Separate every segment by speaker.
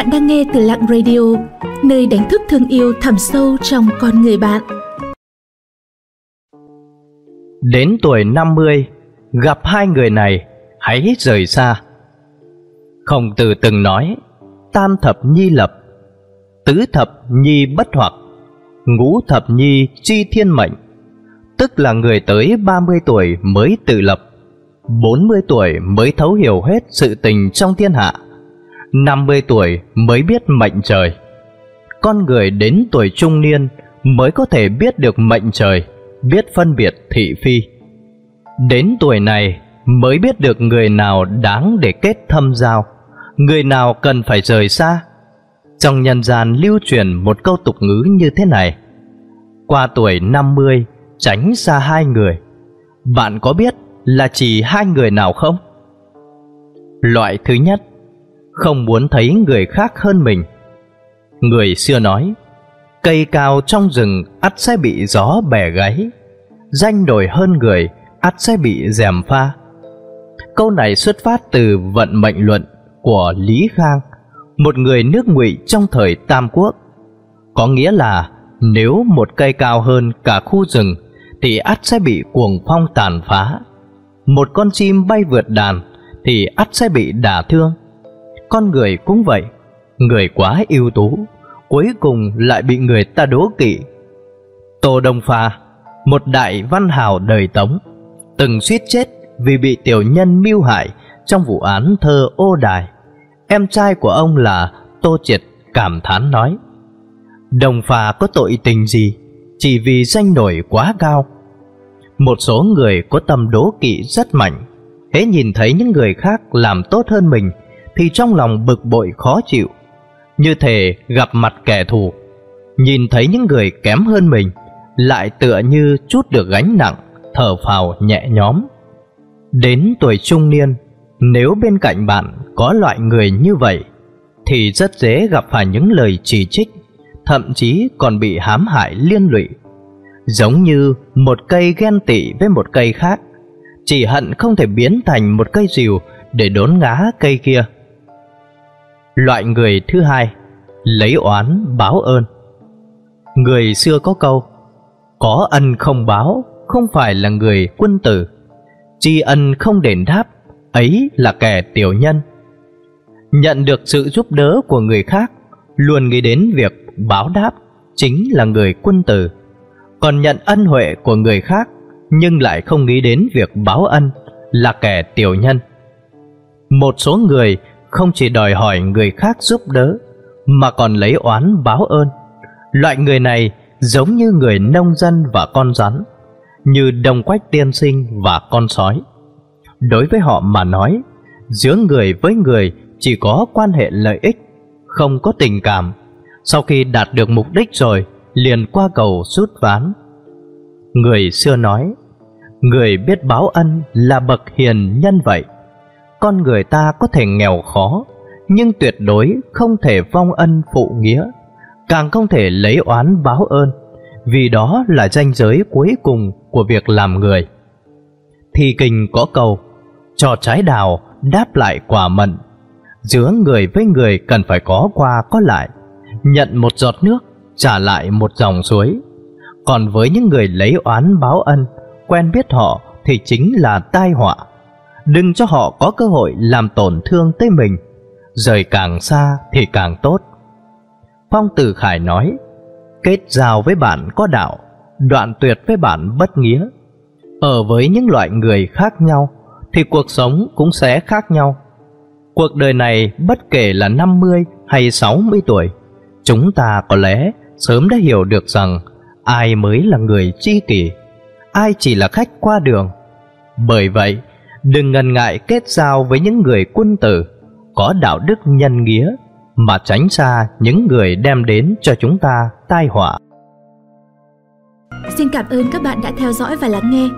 Speaker 1: Bạn đang nghe từ Lặng Radio, nơi đánh thức thương yêu thẳm sâu trong con người bạn.
Speaker 2: Đến tuổi 50, gặp hai người này, hãy rời xa. Khổng tử từng nói, tam thập nhi lập, tứ thập nhi bất hoặc, ngũ thập nhi chi thiên mệnh, tức là người tới 30 tuổi mới tự lập, 40 tuổi mới thấu hiểu hết sự tình trong thiên hạ, 50 tuổi mới biết mệnh trời. Con người đến tuổi trung niên mới có thể biết được mệnh trời, biết phân biệt thị phi. Đến tuổi này mới biết được người nào đáng để kết thâm giao, người nào cần phải rời xa. Trong nhân gian lưu truyền một câu tục ngữ như thế này: Qua tuổi 50 tránh xa hai người. Bạn có biết là chỉ hai người nào không? Loại thứ nhất, không muốn thấy người khác hơn mình. Người xưa nói, cây cao trong rừng ắt sẽ bị gió bẻ gáy, danh đổi hơn người ắt sẽ bị dèm pha. Câu này xuất phát từ vận mệnh luận của Lý Khang, một người nước ngụy trong thời Tam Quốc. Có nghĩa là nếu một cây cao hơn cả khu rừng thì ắt sẽ bị cuồng phong tàn phá. Một con chim bay vượt đàn thì ắt sẽ bị đả thương. Con người cũng vậy, người quá ưu tú, cuối cùng lại bị người ta đố kỵ. Tô Đông Pha, một đại văn hào đời Tống, từng suýt chết vì bị tiểu nhân mưu hại trong vụ án thơ ô đài. Em trai của ông là Tô Triệt cảm thán nói: Đồng Pha có tội tình gì, chỉ vì danh nổi quá cao. Một số người có tâm đố kỵ rất mạnh, hễ nhìn thấy những người khác làm tốt hơn mình thì trong lòng bực bội khó chịu, như thể gặp mặt kẻ thù. Nhìn thấy những người kém hơn mình, lại tựa như chút được gánh nặng, thở phào nhẹ nhõm. Đến tuổi trung niên, nếu bên cạnh bạn có loại người như vậy, thì rất dễ gặp phải những lời chỉ trích, thậm chí còn bị hãm hại liên lụy. Giống như một cây ghen tị với một cây khác, chỉ hận không thể biến thành một cây rìu để đốn ngã cây kia. Loại người thứ hai, lấy oán báo ơn. Người xưa có câu, có ân không báo, không phải là người quân tử. Tri ân không đền đáp, ấy là kẻ tiểu nhân. Nhận được sự giúp đỡ của người khác, luôn nghĩ đến việc báo đáp chính là người quân tử. Còn nhận ân huệ của người khác, nhưng lại không nghĩ đến việc báo ân là kẻ tiểu nhân. Một số người không chỉ đòi hỏi người khác giúp đỡ mà còn lấy oán báo ơn. Loại người này giống như người nông dân và con rắn, như đồng quách tiên sinh và con sói. Đối với họ mà nói, giữa người với người chỉ có quan hệ lợi ích, không có tình cảm. Sau khi đạt được mục đích rồi, liền qua cầu rút ván. Người xưa nói, người biết báo ân là bậc hiền nhân vậy con người ta có thể nghèo khó, nhưng tuyệt đối không thể vong ân phụ nghĩa, càng không thể lấy oán báo ơn, vì đó là ranh giới cuối cùng của việc làm người. Thì kinh có câu, cho trái đào đáp lại quả mận, giữa người với người cần phải có qua có lại, nhận một giọt nước, trả lại một dòng suối. Còn với những người lấy oán báo ân, quen biết họ thì chính là tai họa đừng cho họ có cơ hội làm tổn thương tới mình. Rời càng xa thì càng tốt. Phong Tử Khải nói, kết giao với bạn có đạo, đoạn tuyệt với bạn bất nghĩa. Ở với những loại người khác nhau thì cuộc sống cũng sẽ khác nhau. Cuộc đời này bất kể là 50 hay 60 tuổi, chúng ta có lẽ sớm đã hiểu được rằng ai mới là người tri kỷ, ai chỉ là khách qua đường. Bởi vậy, đừng ngần ngại kết giao với những người quân tử, có đạo đức nhân nghĩa, mà tránh xa những người đem đến cho chúng ta tai họa.
Speaker 1: Xin cảm ơn các bạn đã theo dõi và lắng nghe.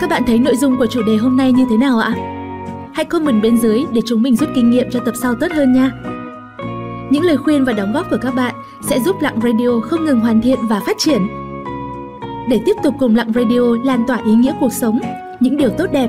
Speaker 1: Các bạn thấy nội dung của chủ đề hôm nay như thế nào ạ? Hãy comment bên dưới để chúng mình rút kinh nghiệm cho tập sau tốt hơn nha. Những lời khuyên và đóng góp của các bạn sẽ giúp Lặng Radio không ngừng hoàn thiện và phát triển. Để tiếp tục cùng Lặng Radio lan tỏa ý nghĩa cuộc sống, những điều tốt đẹp